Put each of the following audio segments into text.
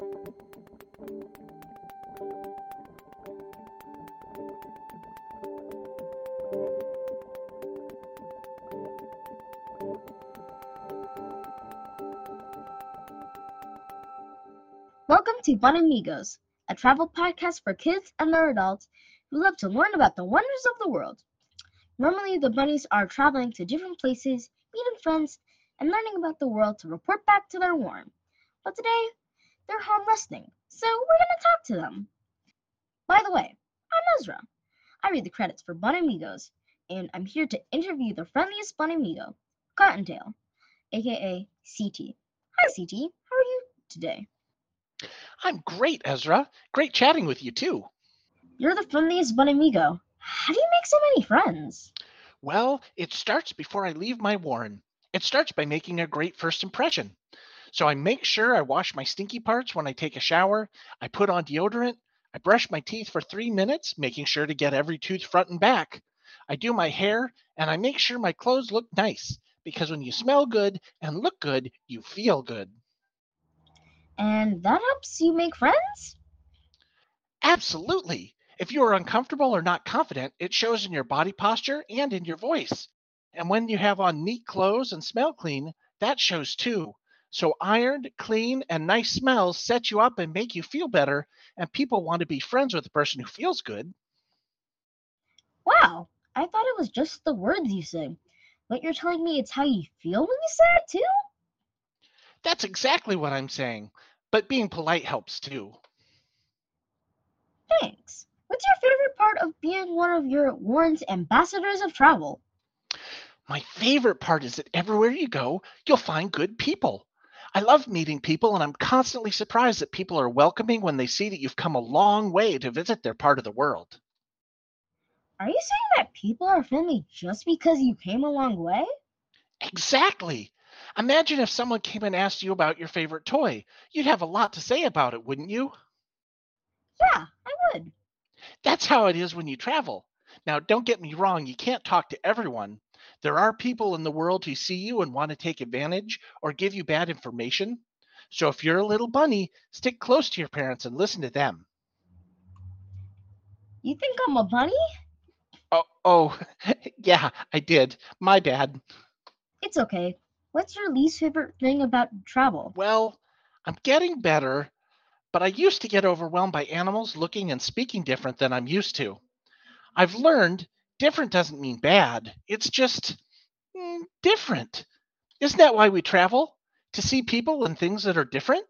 Welcome to BunnAmigos, a travel podcast for kids and their adults who love to learn about the wonders of the world. Normally, the bunnies are traveling to different places, meeting friends, and learning about the world to report back to their warren. But today, they're home resting, so we're going to talk to them. By the way, I'm Ezra. I read the credits for BunnAmigos, and I'm here to interview the friendliest BunnAmigo, Cottontail, aka CT. Hi, CT. How are you today? I'm great, Ezra. Great chatting with you, too. You're the friendliest BunnAmigo. How do you make so many friends? Well, it starts before I leave my warren. It starts by making a great first impression. So I make sure I wash my stinky parts when I take a shower. I put on deodorant. I brush my teeth for three minutes, making sure to get every tooth front and back. I do my hair and I make sure my clothes look nice because when you smell good and look good, you feel good. And that helps you make friends? Absolutely. If you are uncomfortable or not confident, it shows in your body posture and in your voice. And when you have on neat clothes and smell clean, that shows too. So, ironed, clean, and nice smells set you up and make you feel better, and people want to be friends with a person who feels good. Wow, I thought it was just the words you say. But you're telling me it's how you feel when you say it too? That's exactly what I'm saying. But being polite helps too. Thanks. What's your favorite part of being one of your Warren's ambassadors of travel? My favorite part is that everywhere you go, you'll find good people. I love meeting people, and I'm constantly surprised that people are welcoming when they see that you've come a long way to visit their part of the world. Are you saying that people are friendly just because you came a long way? Exactly. Imagine if someone came and asked you about your favorite toy. You'd have a lot to say about it, wouldn't you? Yeah, I would. That's how it is when you travel. Now, don't get me wrong, you can't talk to everyone. There are people in the world who see you and want to take advantage or give you bad information. So if you're a little bunny, stick close to your parents and listen to them. You think I'm a bunny? Oh, oh, yeah, I did. My bad. It's okay. What's your least favorite thing about travel? Well, I'm getting better, but I used to get overwhelmed by animals looking and speaking different than I'm used to. I've learned different doesn't mean bad, it's just mm, different. Isn't that why we travel? To see people and things that are different?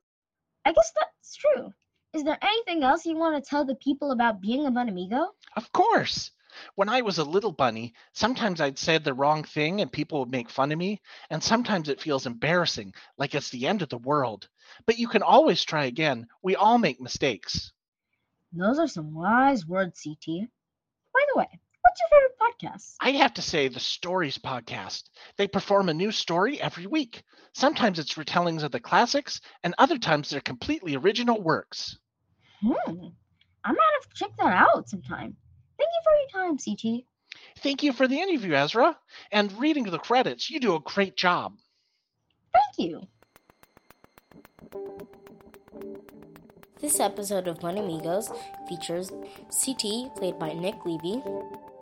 I guess that's true. Is there anything else you want to tell the people about being a BunnAmigo? Of course. When I was a little bunny, sometimes I'd say the wrong thing and people would make fun of me, and sometimes it feels embarrassing, like it's the end of the world. But you can always try again. We all make mistakes. Those are some wise words, CT. By the way, what's your favorite podcast? I'd have to say the Stories podcast. They perform a new story every week. Sometimes it's retellings of the classics, and other times they're completely original works. Hmm. I might have to check that out sometime. Thank you for your time, CT. Thank you for the interview, Ezra. And reading the credits, you do a great job. Thank you. This episode of Bun Amigos features CT, played by Nick Levy,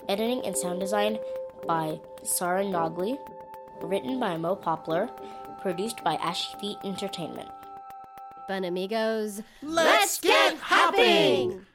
editing and sound design by Sara Nogli, written by Mo Poplar, produced by Ashy Feet Entertainment. BunnAmigos, let's get hopping!